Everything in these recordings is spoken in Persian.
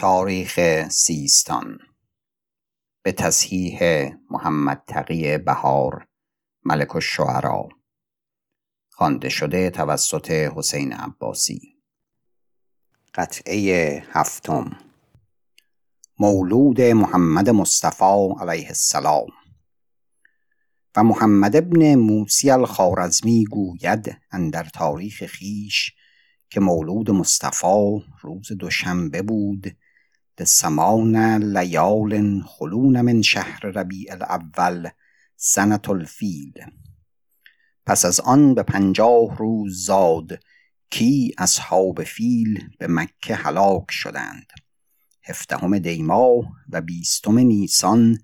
تاریخ سیستان. به تصحیح محمد تقی بهار ملک الشعرا. خوانده شده توسط حسین عباسی. قطعه هفتم. مولود محمد مصطفی علیه السلام. و محمد ابن موسی الخارزمی گوید اندر تاریخ خیش که مولود مصطفی روز دوشنبه بود سمان لیال خلون من شهر ربیع الاول سنت الفیل. پس از آن به پنجاه روز زاد کی اصحاب فیل به مکه هلاک شدند. هفدهم دیما و بیستم نیسان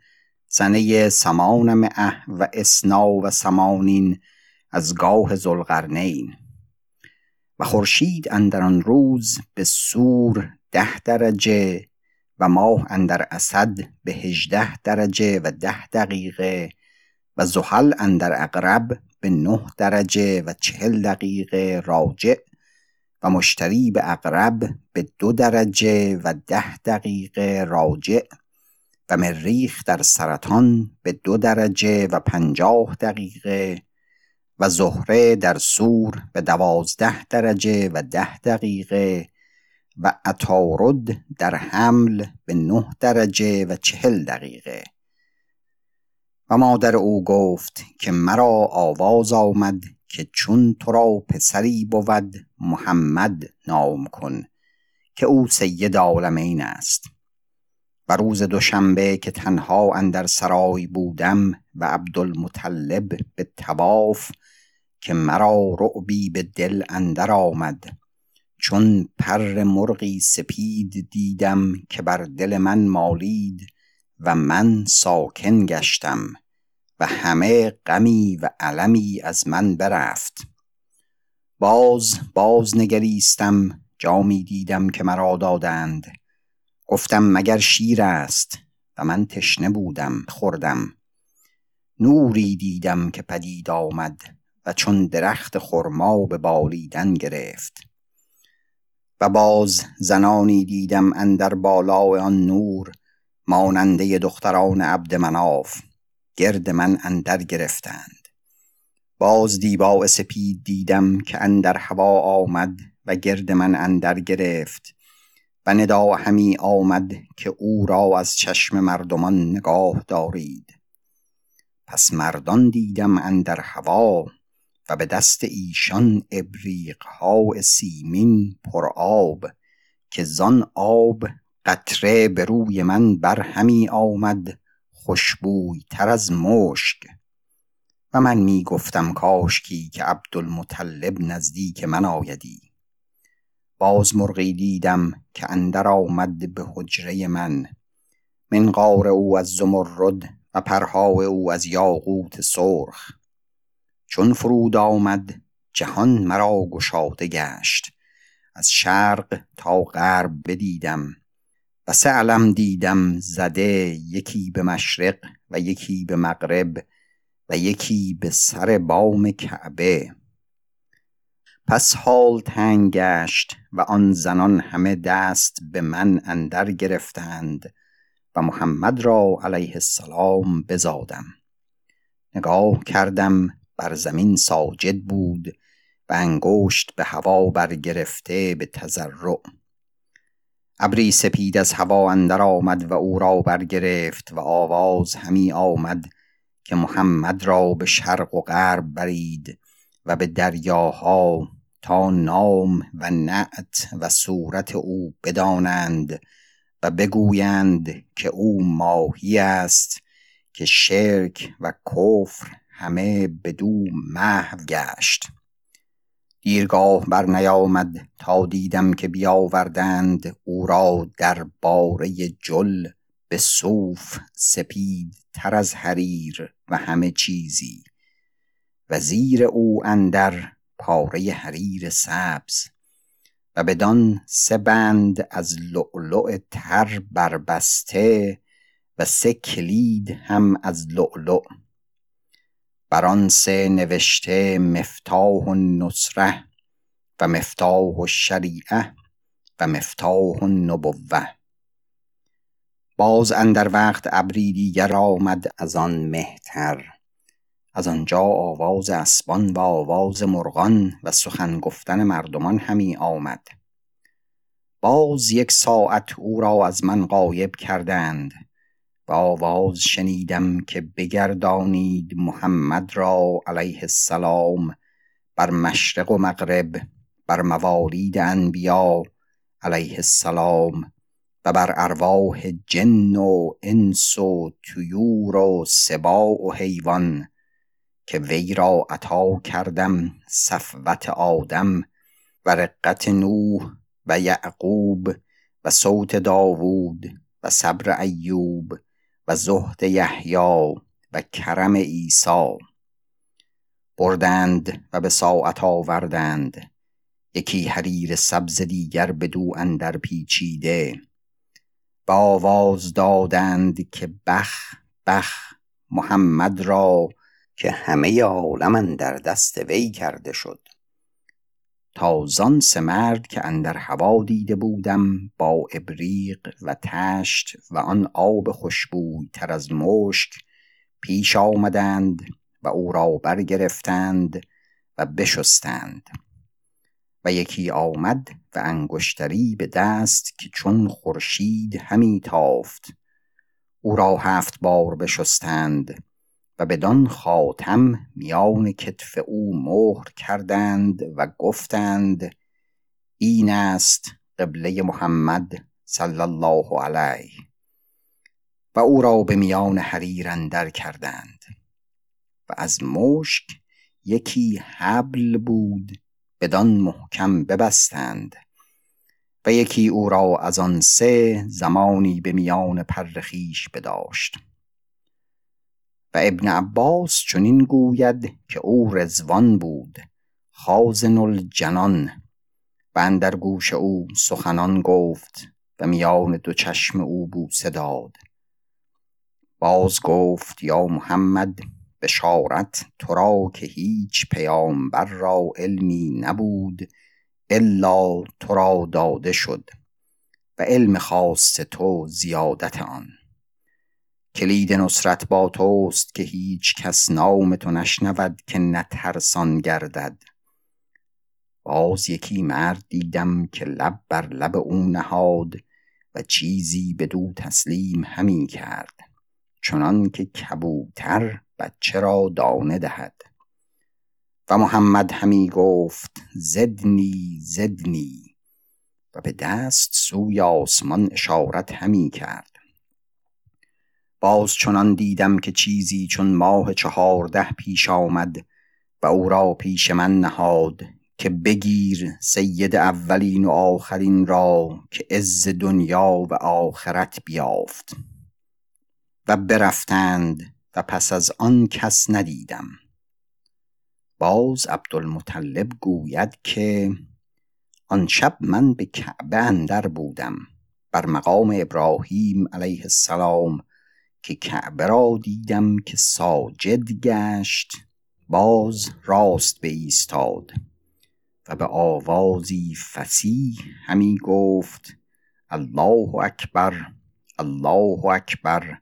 سنه سمان مئه و اسنا و سمانین از گاه ذوالقرنین. و خورشید اندر آن روز به سور ده درجه و ماه اندر اسد به هجده درجه و ده دقیقه و زحل اندر اقرب به نه درجه و چهل دقیقه راجع و مشتری به اقرب به دو درجه و ده دقیقه راجع و مریخ در سرطان به دو درجه و پنجاه دقیقه و زهره در سور به دوازده درجه و ده دقیقه و عطارد در حمل به نه درجه و چهل دقیقه. و مادر او گفت که مرا آواز آمد که چون تو را پسری بود محمد نام کن که او سید عالمین است. و روز دوشنبه که تنها اندر سرای بودم و عبدالمطلب به تواف که مرا رعبی به دل اندر آمد. چون پر مرغی سپید دیدم که بر دل من مالید و من ساکن گشتم و همه غمی و علمی از من برفت. باز باز نگریستم جامی دیدم که مرا دادند. گفتم مگر شیر است؟ و من تشنه بودم خوردم. نوری دیدم که پدید آمد و چون درخت خرما به بالیدن گرفت. و باز زنانی دیدم اندر بالای آن نور ماننده دختران عبد مناف گرد من اندر گرفتند. باز دیبا سپید دیدم که اندر هوا آمد و گرد من اندر گرفت. و ندا همی آمد که او را از چشم مردمان نگاه دارید. پس مردان دیدم اندر هوا و به دست ایشان ابریقها سیمین پر آب که زان آب قطره به روی من بر همی آمد خوشبوی تر از مشک. و من می گفتم کاشکی که عبدالمطلب نزدیک من آیدی. باز مرغی دیدم که اندر آمد به حجره من. منقار او از زمرد و پرها او از یاقوت سرخ. چون فرود آمد جهان مرا گشاده گشت. از شرق تا غرب بدیدم و علم دیدم زده یکی به مشرق و یکی به مغرب و یکی به سر بام کعبه. پس حال تنگ گشت و آن زنان همه دست به من اندر گرفتند و محمد را علیه السلام بزادم. نگاه کردم بر زمین ساجد بود و انگشت به هوا برگرفته به تضرع. ابری سپید از هوا اندر آمد و او را برگرفت و آواز همی آمد که محمد را به شرق و غرب برید و به دریاها تا نام و نعت و صورت او بدانند و بگویند که او ماهی است که شرک و کفر همه بدو محو گشت. دیرگاه بر نیامد تا دیدم که بیاوردند او را در باره جل به صوف سپید تر از حریر و همه چیزی. و زیر او اندر پاره حریر سبز و بدان سه بند از لؤلؤ تر بربسته و سه کلید هم از لؤلؤ بر آن سه نوشته مفتاح النصره و مفتاح الشریعه و مفتاح النبوه باز اندر وقت ابری دیگر آمد از آن مهتر. از آنجا آواز اسبان و آواز مرغان و سخن گفتن مردمان همی آمد. باز یک ساعت او را از من غایب کردند. و آواز شنیدم که بگردانید محمد را علیه السلام بر مشرق و مغرب بر موالید انبیا علیه السلام و بر ارواح جن و انس و طیور و سباع و حیوان که وی را عطا کردم صفوت آدم و رقت نوح و یعقوب و صوت داوود و صبر ایوب و زهد یحیی و کرم عیسی. بردند و به ساعت آوردند. یکی حریر سبز دیگر بدو اندر پیچیده. و آواز دادند که بخ بخ محمد را که همه عالم در دست وی کرده شد. تازان سه مرد که اندر هوا دیده بودم با ابریق و تشت و آن آب خوشبوی تر از مشک پیش آمدند و او را برگرفتند و بشستند. و یکی آمد و انگشتری به دست که چون خورشید همی تافت. او را هفت بار بشستند و بدان خاتم میان کتف او مهر کردند و گفتند این است قبله محمد صلی الله علیه. و او را به میان حریر اندر کردند. و از مشک یکی حبل بود بدان محکم ببستند. و یکی او را از آن سه زمانی به میان پر خویش بداشت. و ابن عباس چنین گوید که او رزوان بود خازن الجنان. و اندر گوش او سخنان گفت و میان دو چشم او بوسه داد. باز گفت یا محمد بشارت تو را که هیچ پیامبر را علمی نبود الا تو را داده شد و علم خاص تو زیادت آن. کلید نصرت با توست که هیچ کس نام تو نشنود که نترسان گردد. باز یکی مرد دیدم که لب بر لب او نهاد و چیزی بدو تسلیم همی کرد چنان که کبوتر بچه را دانه دهد. و محمد همی گفت زدنی زدنی. و به دست سوی آسمان اشارت همی کرد. باز چنان دیدم که چیزی چون ماه چهارده پیش آمد و او را پیش من نهاد که بگیر سید اولین و آخرین را که عز دنیا و آخرت بیافت. و برفتند و پس از آن کس ندیدم. باز عبدالمطلب گوید که آن شب من به کعبه اندر بودم. بر مقام ابراهیم علیه السلام که کعبه را دیدم که ساجد گشت باز راست به ایستاد و به آوازی فسیح همی گفت الله اکبر الله اکبر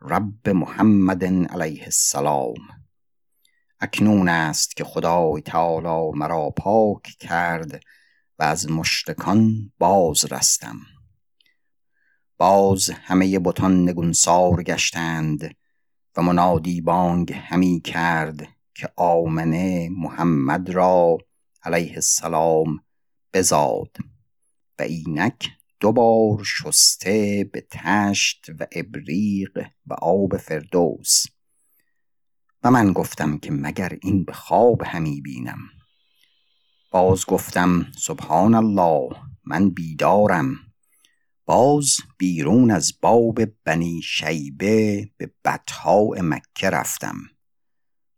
رب محمد علیه السلام. اکنون است که خدای تعالی مرا پاک کرد و از مشرکان باز رستم. باز همه بتان نگونسار گشتند و منادی بانگ همی کرد که آمنه محمد را علیه السلام بزاد و اینک دوبار شسته به تشت و ابریق و آب فردوس. و من گفتم که مگر این به خواب همی بینم؟ باز گفتم سبحان الله من بیدارم. باز بیرون از باب بنی شیبه به بطحاء مکه رفتم.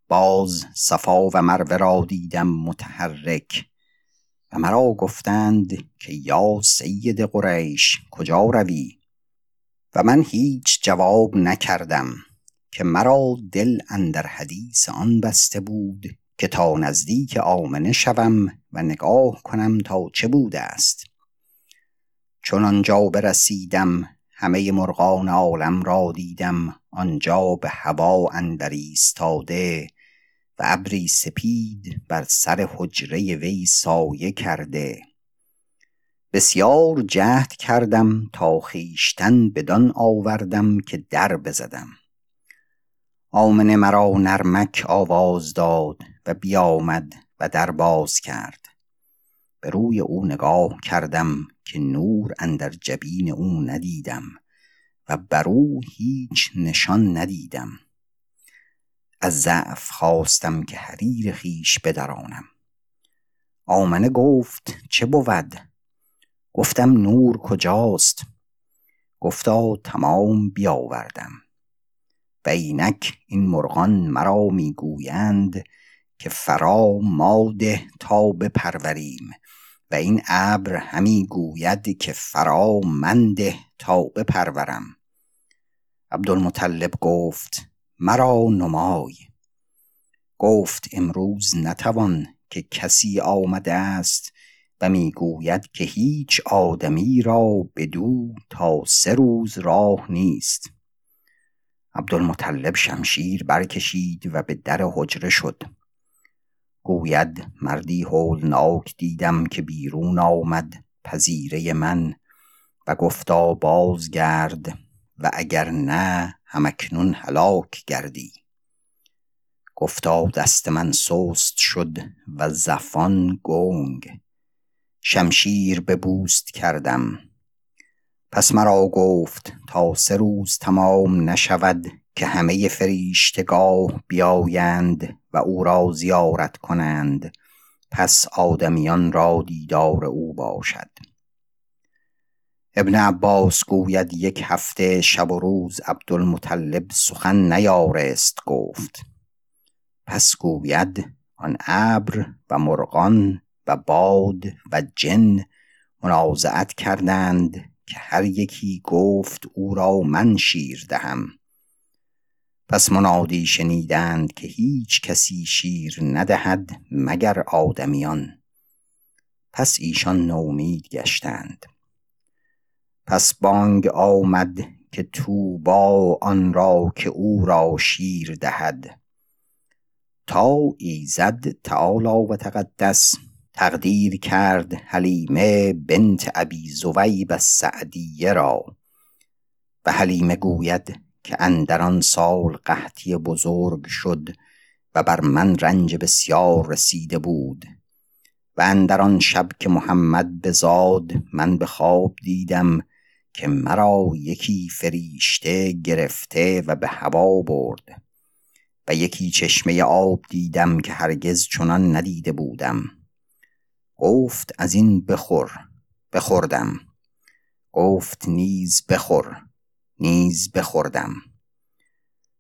باز صفا و مروه را دیدم متحرک و مرا گفتند که یا سید قریش کجا روی؟ و من هیچ جواب نکردم که مرا دل اندر حدیث آن بسته بود که تا نزدیک آمنه شوم و نگاه کنم تا چه بوده است. چون آنجا برسیدم همه مرغان عالم را دیدم آنجا به هوا اندر ایستاده و ابری سپید بر سر حجره وی سایه کرده. بسیار جهد کردم تا خویشتن بدان آوردم که در بزدم. آمن مرا نرمک آواز داد و بیامد و در باز کرد. به روی او نگاه کردم که نور اندر جبین او ندیدم و بر او هیچ نشان ندیدم. از ضعف خواستم که حریر خویش بدرانم. آمنه گفت چه بود؟ گفتم نور کجاست؟ گفتا تمام بیاوردم. و اینک این مرغان مرا می‌گویند که فرا ماده تا بپروریم. و این ابر همی گوید که فرا منده تا بپرورم. عبدالمطلب گفت مرا نمای. گفت امروز نتوان که کسی آمده است و می‌گوید که هیچ آدمی را بدو تا سه روز راه نیست. عبدالمطلب شمشیر برکشید و به در حجره شد. گوید مردی هولناک دیدم که بیرون آمد پذیره من و گفتا بازگرد و اگر نه همکنون هلاک گردی. گفتا دست من سست شد و زفان گنگ. شمشیر به بوست کردم. پس مرا گفت تا سه روز تمام نشود که همه فریشتگاه بیایند و او را زیارت کنند. پس آدمیان را دیدار او باشد. ابن عباس گوید یک هفته شب و روز عبدالمطلب سخن نیارست گفت. پس گوید آن ابر و مرغان و باد و جن منازعت کردند که هر یکی گفت او را من شیر دهم. پس منادی شنیدند که هیچ کسی شیر ندهد مگر آدمیان. پس ایشان نومید گشتند. پس بانگ آمد که توبا آن را که او را شیر دهد. تا ایزد تعالی و تقدس تقدیر کرد حلیمه بنت ابی زویب السعدیه را. و حلیمه گوید که اندر آن سال قحطی بزرگ شد و بر من رنج بسیار رسیده بود و اندر آن شب که محمد بزاد من به خواب دیدم که مرا یکی فریشته گرفته و به هوا برد و یکی چشمه آب دیدم که هرگز چنان ندیده بودم گفت از این بخور بخوردم گفت نیز بخور. نیز بخوردم.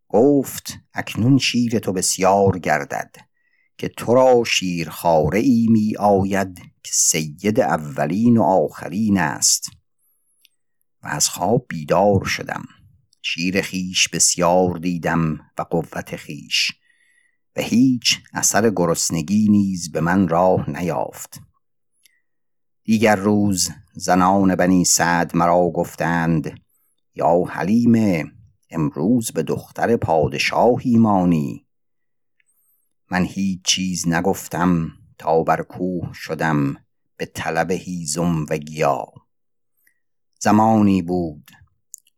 گفت اکنون شیر تو بسیار گردد که تو را شیرخواره ای می آید که سید اولین و آخرین است. و از خواب بیدار شدم. شیر خیش بسیار دیدم و قوت خیش و هیچ اثر گرسنگی نیز به من راه نیافت. دیگر روز زنان بنی سعد مرا گفتند یا حلیمه امروز به دختر پادشاهی مانی. من هیچ چیز نگفتم تا بر کوه شدم به طلب هیزم و گیا. زمانی بود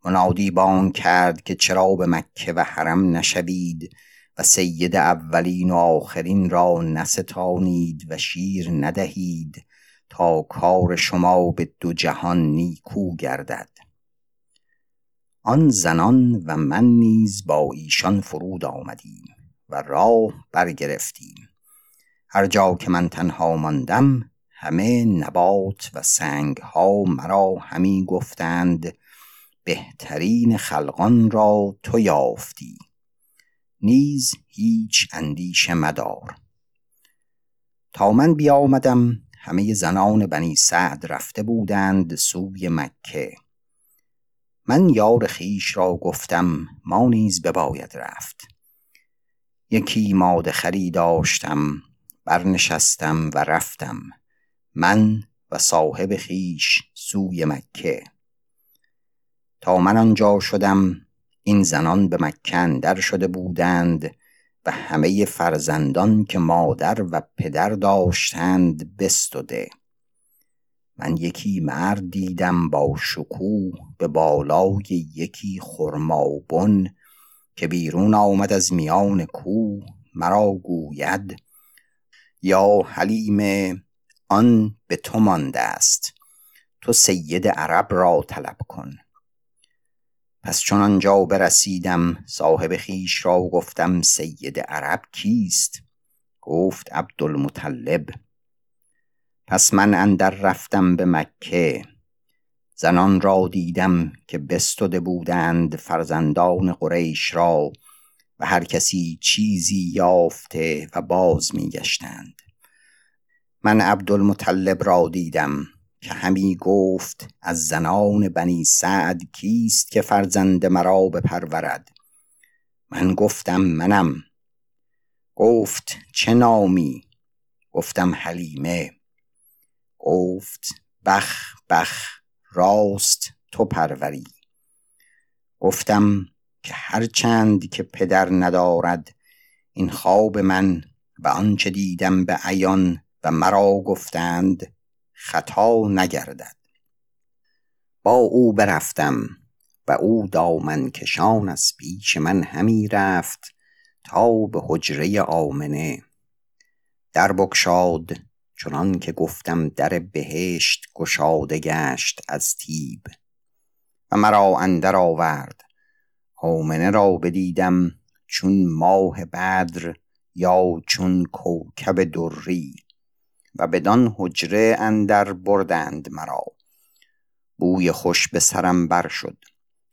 منادی بان کرد که چرا به مکه و حرم نشوید و سید اولین و آخرین را نستانید و شیر ندهید تا کار شما به دو جهان نیکو گردد. آن زنان و من نیز با ایشان فرود آمدیم و راه برگرفتیم. هر جا که من تنها ماندم همه نبات و سنگ ها مرا همی گفتند بهترین خلقان را تو یافتی. نیز هیچ اندیشه مدار. تا من بیامدم همه زنان بنی سعد رفته بودند سوی مکه. من یار خیش را گفتم ما نیز بباید رفت. یکی ماده خری داشتم برنشستم و رفتم. من و صاحب خیش سوی مکه. تا من آنجا شدم این زنان به مکه در شده بودند و همه فرزندان که مادر و پدر داشتند بستده. من یکی مرد دیدم با شکوه به بالای یکی خرمابن که بیرون آمد از میان کوه مرا گوید یا حلیم آن به تو مانده است. تو سید عرب را طلب کن. پس چون آنجا برسیدم صاحب خیش را گفتم سید عرب کیست؟ گفت عبدالمطلب. پس من اندر رفتم به مکه. زنان را دیدم که بستده بودند فرزندان قریش را و هر کسی چیزی یافته و باز میگشتند. من عبدالمطلب را دیدم که همی گفت از زنان بنی سعد کیست که فرزند مرا بپرورد. من گفتم منم. گفت چه نامی؟ گفتم حلیمه. گفت بخ بخ راست تو پروری. گفتم که هرچند که پدر ندارد این خواب من و آنچه دیدم به عیان و مرا گفتند خطا نگردد. با او برفتم و او دامن کشان از پیش من همی رفت تا به حجره آمنه. در بکشاد چنان که گفتم در بهشت گشاده گشت از تیب و مرا اندر آورد. آمنه را بدیدم چون ماه بدر یا چون کوکب دری. و بدان حجره اندر بردند مرا. بوی خوش به سرم بر شد.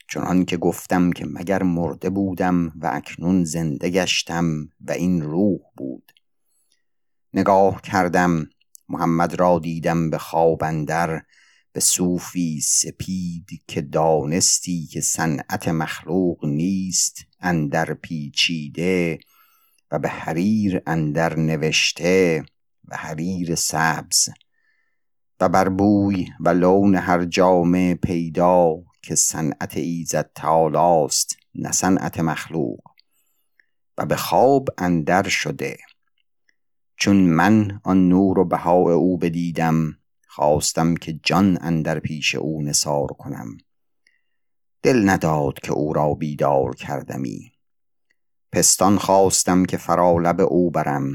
چنان که گفتم که مگر مرده بودم و اکنون زنده گشتم و این روح بود. نگاه کردم محمد را دیدم به خواب اندر به صوفی سپید که دانستی که صنعت مخلوق نیست اندر پیچیده و به حریر اندر نوشته و حریر سبز و بر بوی و لون هر جامه پیدا که صنعت ایزد تعالی است نه صنعت مخلوق. و به خواب اندر شده. چون من آن نور و بهای او بدیدم خواستم که جان اندر پیش او نثار کنم. دل نداد که او را بیدار کردمی. پستان خواستم که فرا لب او برم.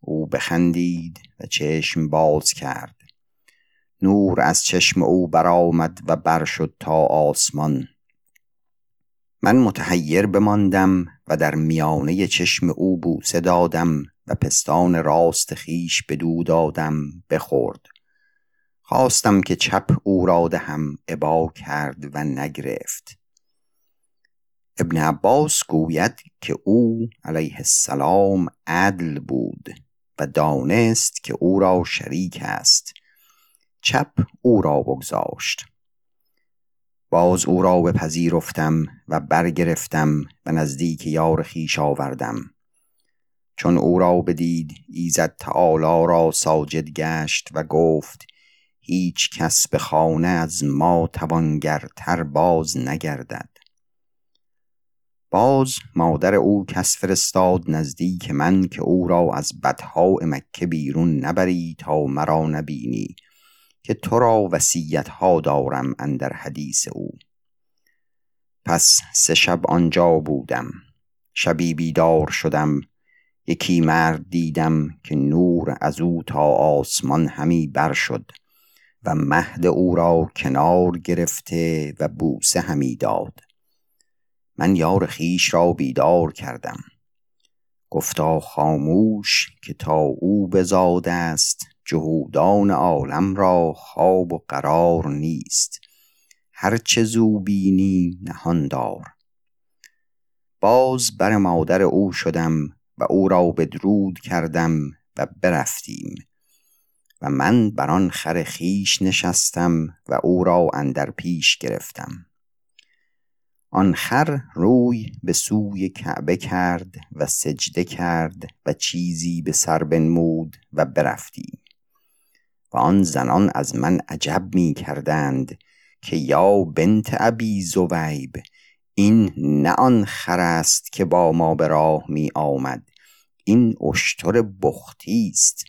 او بخندید و چشم باز کرد. نور از چشم او برآمد و بر شد تا آسمان. من متحیر بماندم و در میانه چشم او بوسه دادم. و پستان راست خیش بدو دادم بخورد. خواستم که چپ او را دهم ابا کرد و نگرفت. ابن عباس گوید که او علیه السلام عدل بود و دانست که او را شریک است. چپ او را بگذاشت. باز او را بپذیرفتم و برگرفتم و نزدیک یار خیش آوردم. چون او را بدید ایزد تعالی را ساجد گشت و گفت هیچ کس به خانه از ما توانگرتر باز نگردد. باز مادر او کس فرستاد نزدیک من که او را از بدها مکه بیرون نبری تا مرا نبینی که تو را وسیعت ها دارم اندر حدیث او. پس سه شب آنجا بودم. شبی بیدار شدم یکی مرد دیدم که نور از او تا آسمان همی بر شد و مهد او را کنار گرفته و بوسه همی داد. من یار خیش را بیدار کردم. گفتا خاموش که تا او بزاده است جهودان عالم را خواب و قرار نیست. هرچه زو بینی نهان دار. باز بر مادر او شدم و او را بدرود کردم و برفتیم و من بر آن خر خیش نشستم و او را اندر پیش گرفتم. آن خر روی به سوی کعبه کرد و سجده کرد و چیزی به سر بنمود و برفتیم و آن زنان از من عجب می کردند که یا بنت ابی زویب این نه آن خر است که با ما به راه می آمد این اشتر بختی است.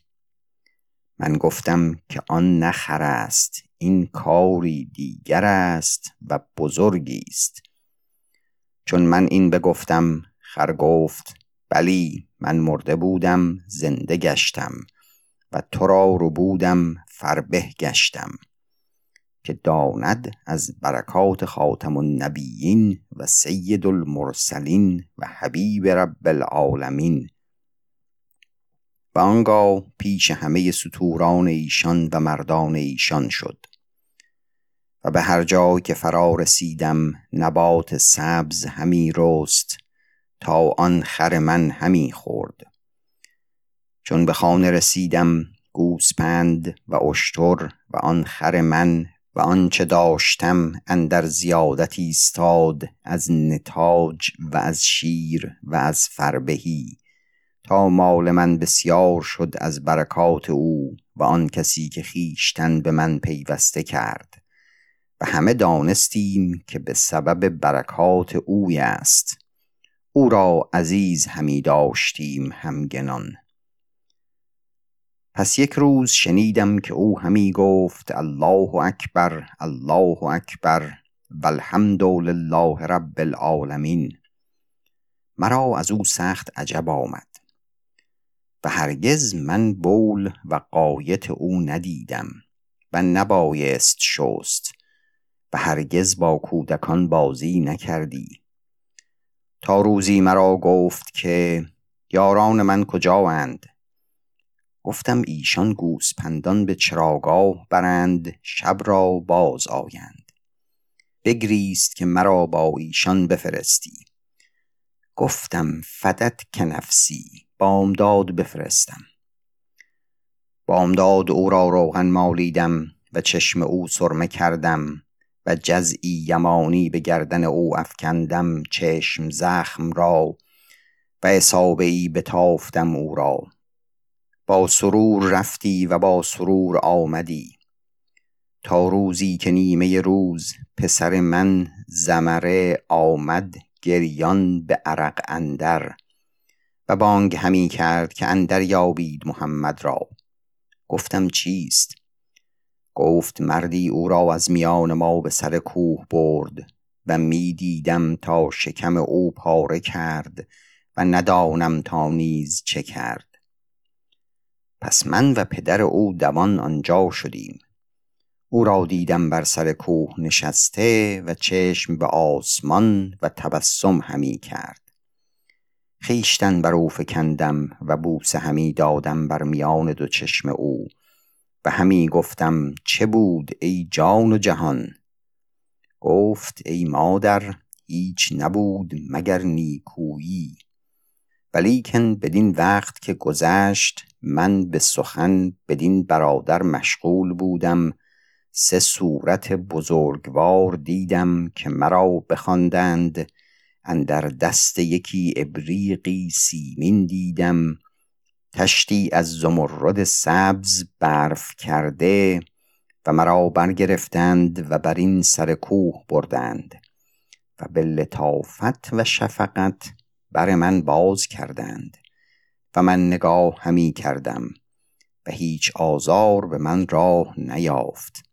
من گفتم که آن نه خر است این کاری دیگر است و بزرگی است. چون من این بگفتم خر گفت بلی من مرده بودم زنده گشتم و تو را رو بودم فربه گشتم. که داند از برکات خاتم النبیین و سید المرسلین و حبیب رب العالمین. و آنگاه پیش همه ستوران ایشان و مردان ایشان شد. و به هر جای که فرا رسیدم نبات سبز همی رست تا آن خر من همی خورد. چون به خانه رسیدم گوسپند و اشتر و آن خر من و آنچه داشتم اندر زیادت ایستاد از نتاج و از شیر و از فربهی تا مال من بسیار شد از برکات او و آن کسی که خیشتن به من پیوسته کرد. و همه دانستیم که به سبب برکات اوی است. او را عزیز همی داشتیم همگنان. پس یک روز شنیدم که او همی گفت الله اکبر الله اکبر والحمد لله رب العالمین. مرا از او سخت عجب آمد. و هرگز من بول و قایت او ندیدم و نبایست شست و هرگز با کودکان بازی نکردی. تا روزی مرا گفت که یاران من کجااند؟ گفتم ایشان گوسپندان به چراگاه برند شب را باز آیند. بگریست که مرا با ایشان بفرستی. گفتم فدت که نفسی بامداد بفرستم. بامداد او را روغن مالیدم و چشم او سرمه کردم و جزئی یمانی به گردن او افکندم چشم زخم را و اصابه ای بتافتم او را. با سرور رفتی و با سرور آمدی. تا روزی که نیمه روز پسر من زمره آمد گریان به عرق اندر و بانگ همی کرد که اندر یابید محمد را. گفتم چیست؟ گفت مردی او را از میان ما به سر کوه برد و می‌دیدم تا شکم او پاره کرد و ندانم تا نیز چه کرد. پس من و پدر او دوان آنجا شدیم. او را دیدم بر سر کوه نشسته و چشم به آسمان و تبسم همی کرد. خیشتن بر او فکندم و بوسه همی دادم بر میان دو چشم او. و همی گفتم چه بود ای جان و جهان؟ گفت ای مادر هیچ نبود مگر نیکویی. ولیکن بدین وقت که گذشت من به سخن بدین برادر مشغول بودم سه صورت بزرگوار دیدم که مرا بخواندند. اندر دست یکی ابریقی سیمین دیدم تشتی از زمرد سبز برف کرده و مرا برگرفتند و بر این سر کوه بردند. و به لطافت و شفقت بر من باز کردند و من نگاه همی کردم و هیچ آزار به من راه نیافت.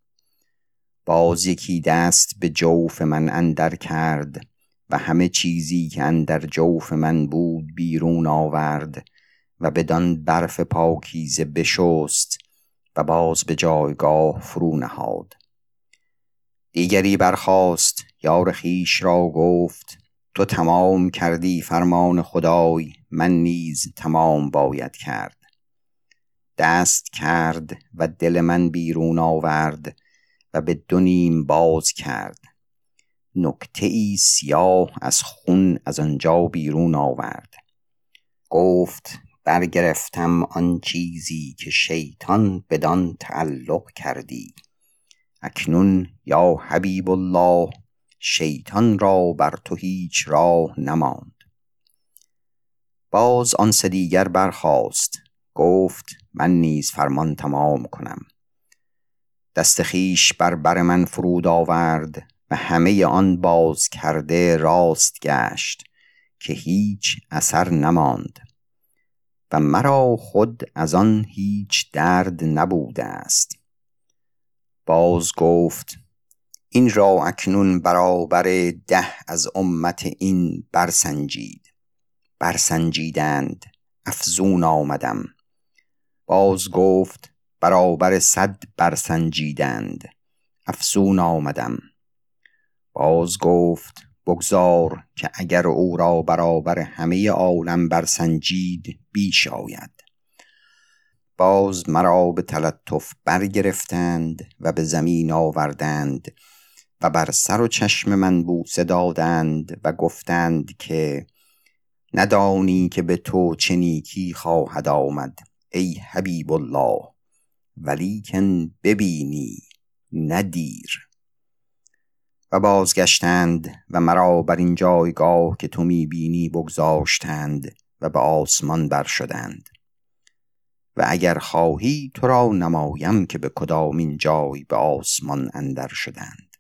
باز یکی دست به جوف من اندر کرد و همه چیزی که اندر جوف من بود بیرون آورد و بدان برف پاکیزه بشست و باز به جایگاه فرو نهاد. دیگری برخاست یار خیش را گفت تو تمام کردی فرمان خدای من نیز تمام باید کرد. دست کرد و دل من بیرون آورد و به دو باز کرد. نکته ای سیاه از خون از آنجا بیرون آورد. گفت برگرفتم آن چیزی که شیطان بدان تعلق کردی. اکنون یا حبیب الله شیطان را بر تو هیچ راه نماند. باز آن سه دیگر برخاست. گفت من نیز فرمان تمام کنم. دست خیش بر بر من فرود آورد و همه آن باز کرده راست گشت که هیچ اثر نماند. و مرا خود از آن هیچ درد نبوده است. باز گفت این را اکنون برابر ده از امت این برسنجید. برسنجیدند. افزون آمدم. باز گفت برابر صد برسنجیدند. افزون آمدم. باز گفت بگذار که اگر او را برابر همه عالم برسنجید بیش آید. باز مرا به تلطف برگرفتند و به زمین آوردند. و بر سر و چشم من بوسه دادند و گفتند که ندانی که به تو چه نیکی خواهد آمد ای حبیب الله ولیکن ببینی ندیر و بازگشتند و مرا بر این جایگاه که تو می‌بینی بگذاشتند و به آسمان بر شدند. و اگر خواهی تو را نمایم که به کدامین جای به آسمان اندر شدند.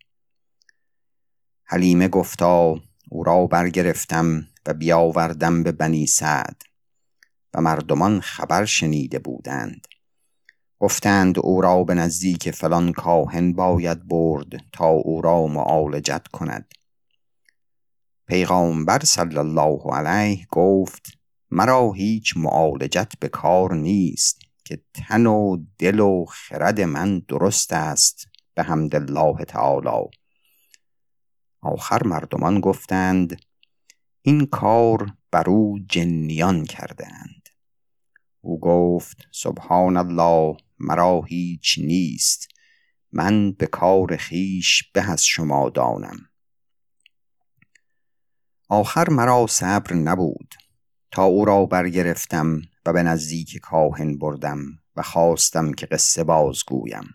حلیمه گفتا او را برگرفتم و بیاوردم به بنی سعد و مردمان خبر شنیده بودند. گفتند او را به نزدیک فلان کاهن باید برد تا او را معالجت کند. پیغامبر صلی الله علیه گفت مرا هیچ معالجت به کار نیست که تن و دل و خرد من درست است به حمد الله تعالی. آخر مردمان گفتند این کار بر او جنیان کردند. او گفت سبحان الله مرا هیچ نیست من به کار خیش به از شما دانم. آخر مرا صبر نبود. تا او را برگرفتم و به نزدیک کاهن بردم و خواستم که قصه بازگویم.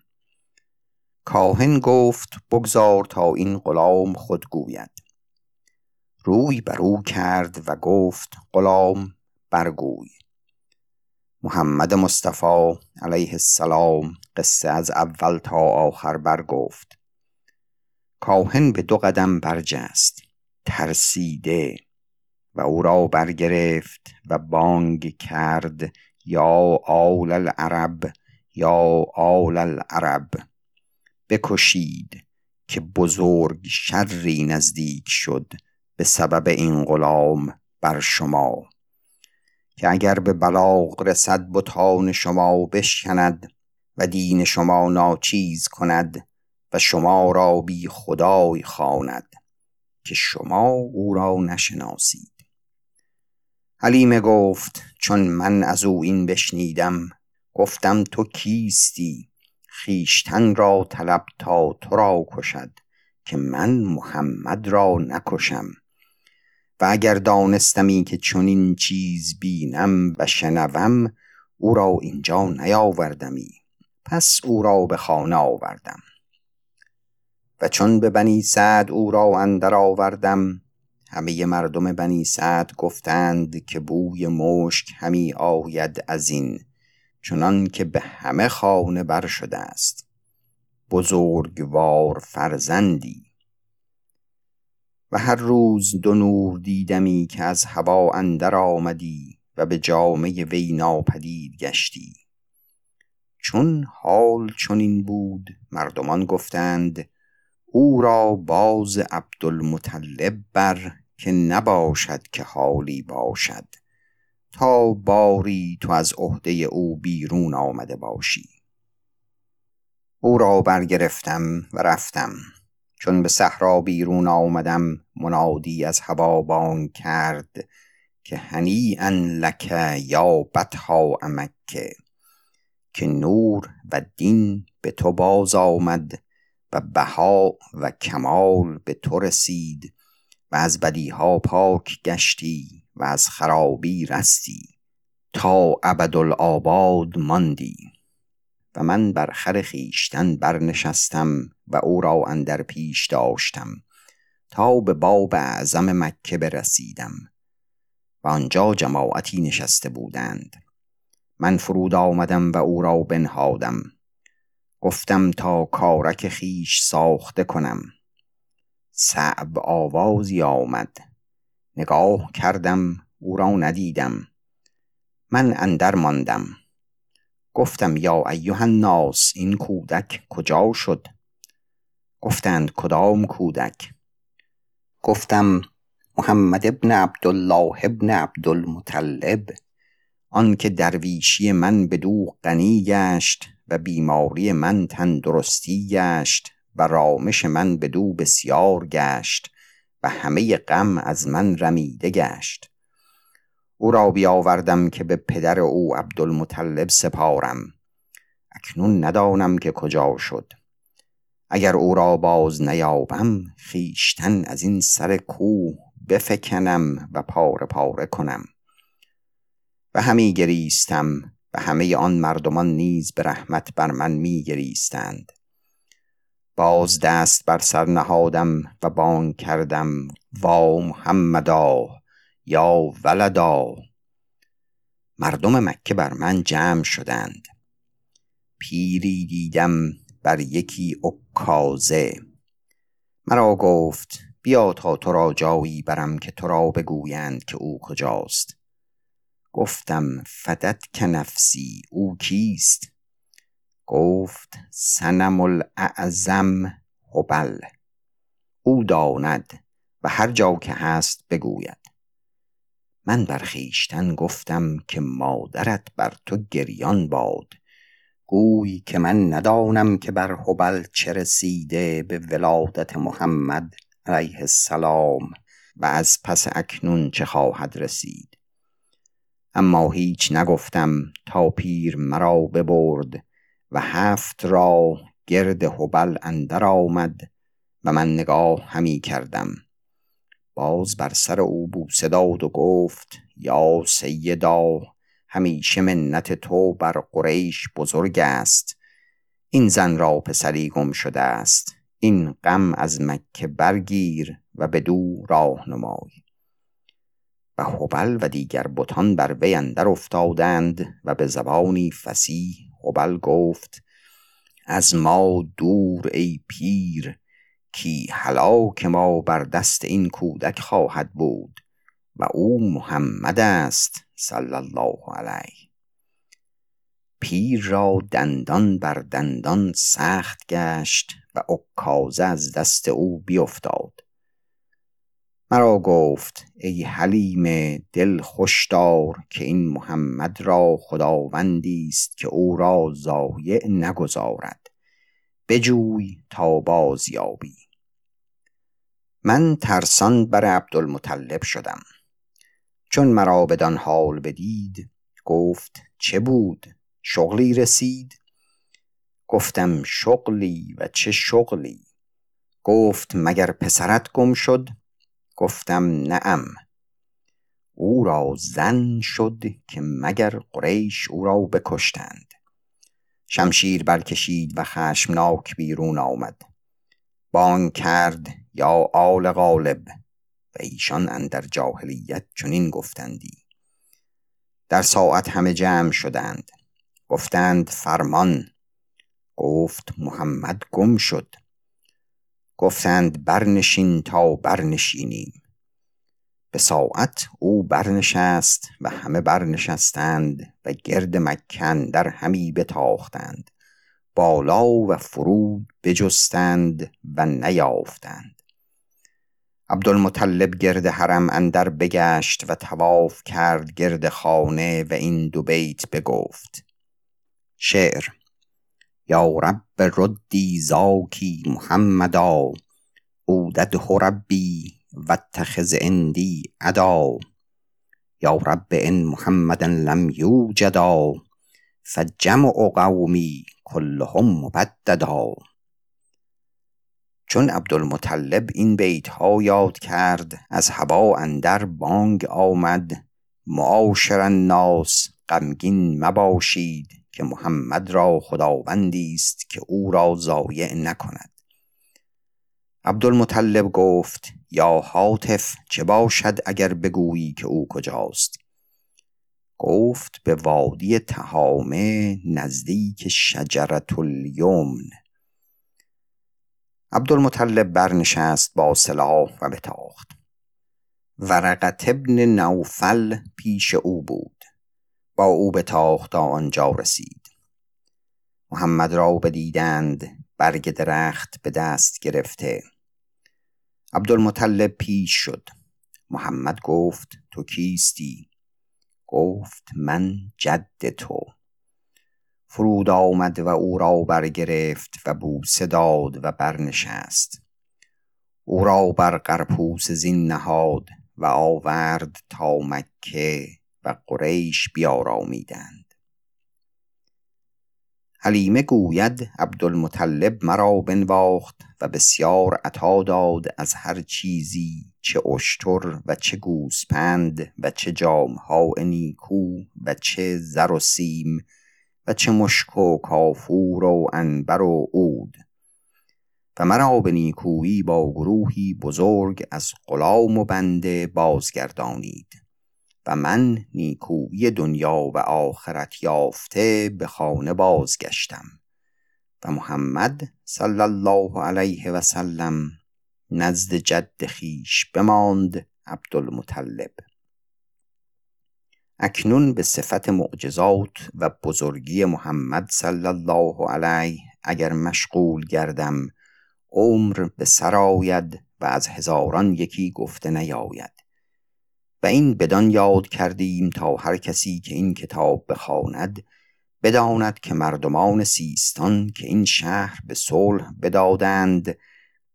کاهن گفت بگذار تا این غلام خود گوید. روی بر او کرد و گفت غلام برگوی. محمد مصطفی علیه السلام قصه از اول تا آخر برگفت. کاهن به دو قدم برجست ترسیده و او را برگرفت و بانگ کرد یا آل العرب یا آل العرب. بکشید که بزرگ شری نزدیک شد به سبب این غلام بر شما که اگر به بلاغ رسد بتان شما بشکند و دین شما ناچیز کند و شما را بی خدای خواند که شما او را نشناسید. حلیمه گفت چون من از او این بشنیدم گفتم تو کیستی؟ خیشتن را طلب تا تو را کشد که من محمد را نکشم. و اگر دانستمی که چنین چیز بینم و شنوم او را اینجا نیاوردمی. پس او را به خانه آوردم. و چون به بنی سعد او را اندر آوردم همه مردم بنی سعد گفتند که بوی مشک همی آید از این. چنان که به همه خانه بر شده است. بزرگوار فرزندی. و هر روز دو نور دیدمی که از هوا اندر آمدی و به جامعه وی ناپدید گشتی. چون حال چنین بود مردمان گفتند او را باز عبدالمطلب بر که نباشد که حالی باشد. تا باری تو از عهده او بیرون آمده باشی. او را برگرفتم و رفتم. چون به صحرا بیرون آمدم منادی از هوا بانگ کرد که هنیئا لک یا بطها مکه که نور و دین به تو باز آمد و بها و کمال به تو رسید و از بدیها پاک گشتی. و از خرابی رستی تا ابدالآباد ماندی و من بر خر خویشتن برنشستم و او را اندر پیش داشتم تا به باب اعظم مکه برسیدم و آنجا جماعتی نشسته بودند. من فرود آمدم و او را بنهادم. گفتم تا کارک خیش ساخته کنم. صعب آوازی آمد. نگاه کردم او را ندیدم. من اندر ماندم. گفتم یا ایها الناس این کودک کجا شد؟ گفتند کدام کودک؟ گفتم محمد ابن عبدالله ابن عبدالمطلب. آنکه درویشی من بدو غنی گشت و بیماری من تندرستی گشت و رامش من بدو بسیار گشت. و همه غم از من رمیده گشت. او را بیاوردم که به پدر او عبدالمطلب سپارم. اکنون ندانم که کجا شد. اگر او را باز نیابم خیشتن از این سر کوه بفکنم و پاره پاره کنم. و همی گریستم و همه آن مردمان نیز به رحمت بر من می گریستند. باز دست بر سر نهادم و بانگ کردم وا محمدا یا ولدا. مردم مکه بر من جمع شدند. پیری دیدم بر یکی عکازه. مرا گفت بیا تا تو را جایی برم که تو را بگویند که او کجاست. گفتم فدت که نفسی او کیست؟ گفت سنم الاعظم هبل او داند و هر جا که هست بگوید. من بر خویشتن گفتم که مادرت بر تو گریان باد. گوی که من ندانم که بر هبل چه رسیده به ولادت محمد علیه السلام و از پس اکنون چه خواهد رسید. اما هیچ نگفتم تا پیر مرا ببرد و هفت را گرد هبل اندر آمد و من نگاه همی کردم. باز بر سر او بوسه داد و گفت یا سیدا همیشه منت تو بر قریش بزرگ است. این زن را پسری گم شده است. این غم از مکه برگیر و به دو راه نمای. و حبل و دیگر بتان بر وی اندر افتادند و به زبانی فسیح حبل گفت از ما دور ای پیر کی هلاک ما بر دست این کودک خواهد بود و او محمد است صلی الله علیه. پیر را دندان بر دندان سخت گشت و عکازه از دست او بیفتاد. مرا گفت ای حلیم دل خوشدار که این محمد را خداوندی است که او را ضایع نگذارد. بجوی تا بازیابی. من ترسان بر عبدالمطلب شدم. چون مرا بدان حال بدید گفت چه بود؟ شغلی رسید؟ گفتم شغلی و چه شغلی؟ گفت مگر پسرت گم شد؟ گفتم نعم. او را زن شد که مگر قریش او را بکشتند. شمشیر برکشید و خشمناک بیرون آمد. بانگ کرد یا آل غالب؟ و ایشان اندر جاهلیت چنین گفتندی. در ساعت همه جمع شدند. گفتند فرمان. گفت محمد گم شد. گفتند برنشین تا برنشینیم. به ساعت او برنشست و همه برنشستند و گرد مکن در همی بتاختند. بالا و فرود بجستند و نیافتند. عبدالمطلب گرد حرم اندر بگشت و تواف کرد گرد خانه و این دو بیت بگفت. شعر یا رب ردی زاکی محمدا اودده ربی و اتخذ اندی ادا یا رب ان محمدا لم یوجدا فجمع قومی کلهم مبددا. چون عبدالمطلب این بیت ها یاد کرد از هوا اندر بانگ آمد معاشر الناس غمگین مباشید. که محمد را خداوندی است که او را ضایع نکند. عبدالمطلب گفت یا حاطف چه باشد اگر بگویی که او کجاست؟ گفت به وادی تهامه نزدیک شجرت الیمن. عبدالمطلب برنشست با سلاح و بتاخت. ورقت ابن نوفل پیش او بود. با او بتاخت تا آنجا رسید. محمد را بدیدند برگ درخت به دست گرفته. عبدالمطلب پیش شد. محمد گفت تو کیستی؟ گفت من جد تو. فرود آمد و او را برگرفت و بوسه داد و برنشست. او را بر قرپوس زین نهاد و آورد تا مکه. و قریش بیارامیدند. حلیمه گوید عبدالمطلب مرا بنواخت و بسیار عطا داد از هر چیزی چه اشتر و چه گوسپند و چه جامهای نیکو و چه زر و سیم و چه مشک و کافور و انبر و عود. و مرا به نیکویی با گروهی بزرگ از غلام و بنده بازگردانید. و من نیکویی دنیا و آخرت یافته به خانه بازگشتم. و محمد صلی الله علیه و سلم نزد جد خیش بماند عبدالمطلب. اکنون به صفت معجزات و بزرگی محمد صلی الله علیه اگر مشغول گردم عمر به سر آید و از هزاران یکی گفته نیاید. این بدان یاد کردیم تا هر کسی که این کتاب بخواند بداند که مردمان سیستان که این شهر به صلح بدادند.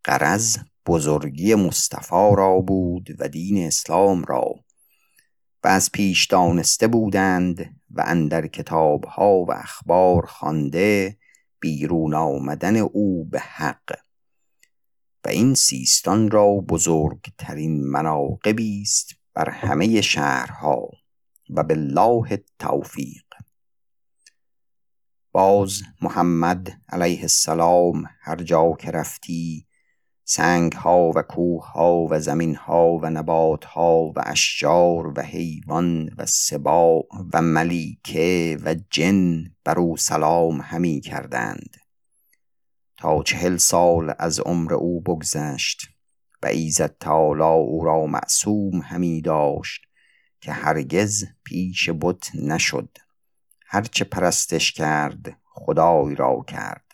قرض بزرگی مصطفی را بود و دین اسلام را. و از پیش دانسته بودند و اندر کتابها و اخبار خوانده بیرون آمدن او به حق. و این سیستان را بزرگترین مناقبی است بر همه شهرها و بالله توفیق باز محمد علیه السلام هر جا که رفتی سنگ ها و کوه ها و زمین ها و نبات ها و اشجار و حیوان و سبا و ملیکه و جن بر او سلام همی کردند. تا چهل سال از عمر او بگذشت. و ایزد تالا او را معصوم همی داشت که هرگز پیش بت نشد. هرچه پرستش کرد خدای را کرد.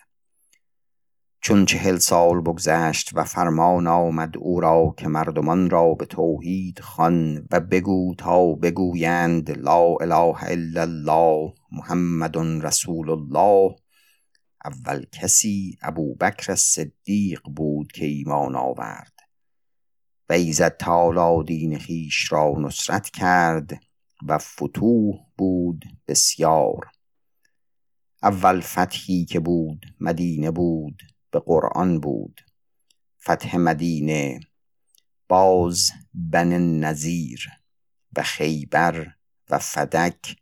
چون چهل سال بگذشت و فرمان آمد او را که مردمان را به توحید خوان و بگو تا بگویند لا اله الا الله محمد رسول الله اول کسی ابوبکر صدیق بود که ایمان آورد. و ایزد تالا دین خیش را نصرت کرد و فتوح بود بسیار. اول فتحی که بود مدینه بود به قرآن بود. فتح مدینه باز بن نظیر و خیبر و فدک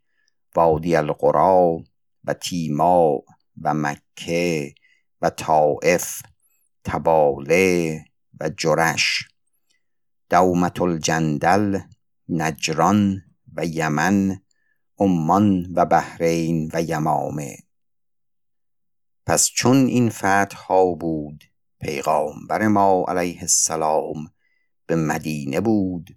وادی القرا و تیما و مکه و طائف تباله و جرش. دومت الجندل نجران و یمن عمان و بحرین و یمامه. پس چون این فتح ها بود پیغامبر ما علیه السلام به مدینه بود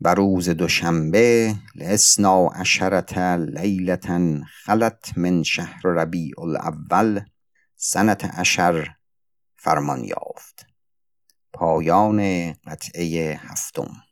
و روز دوشنبه لسنا عشرت لیلتا خلت من شهر ربیع الاول سنت عشر فرمان یافت. پایان قطعه هفتم.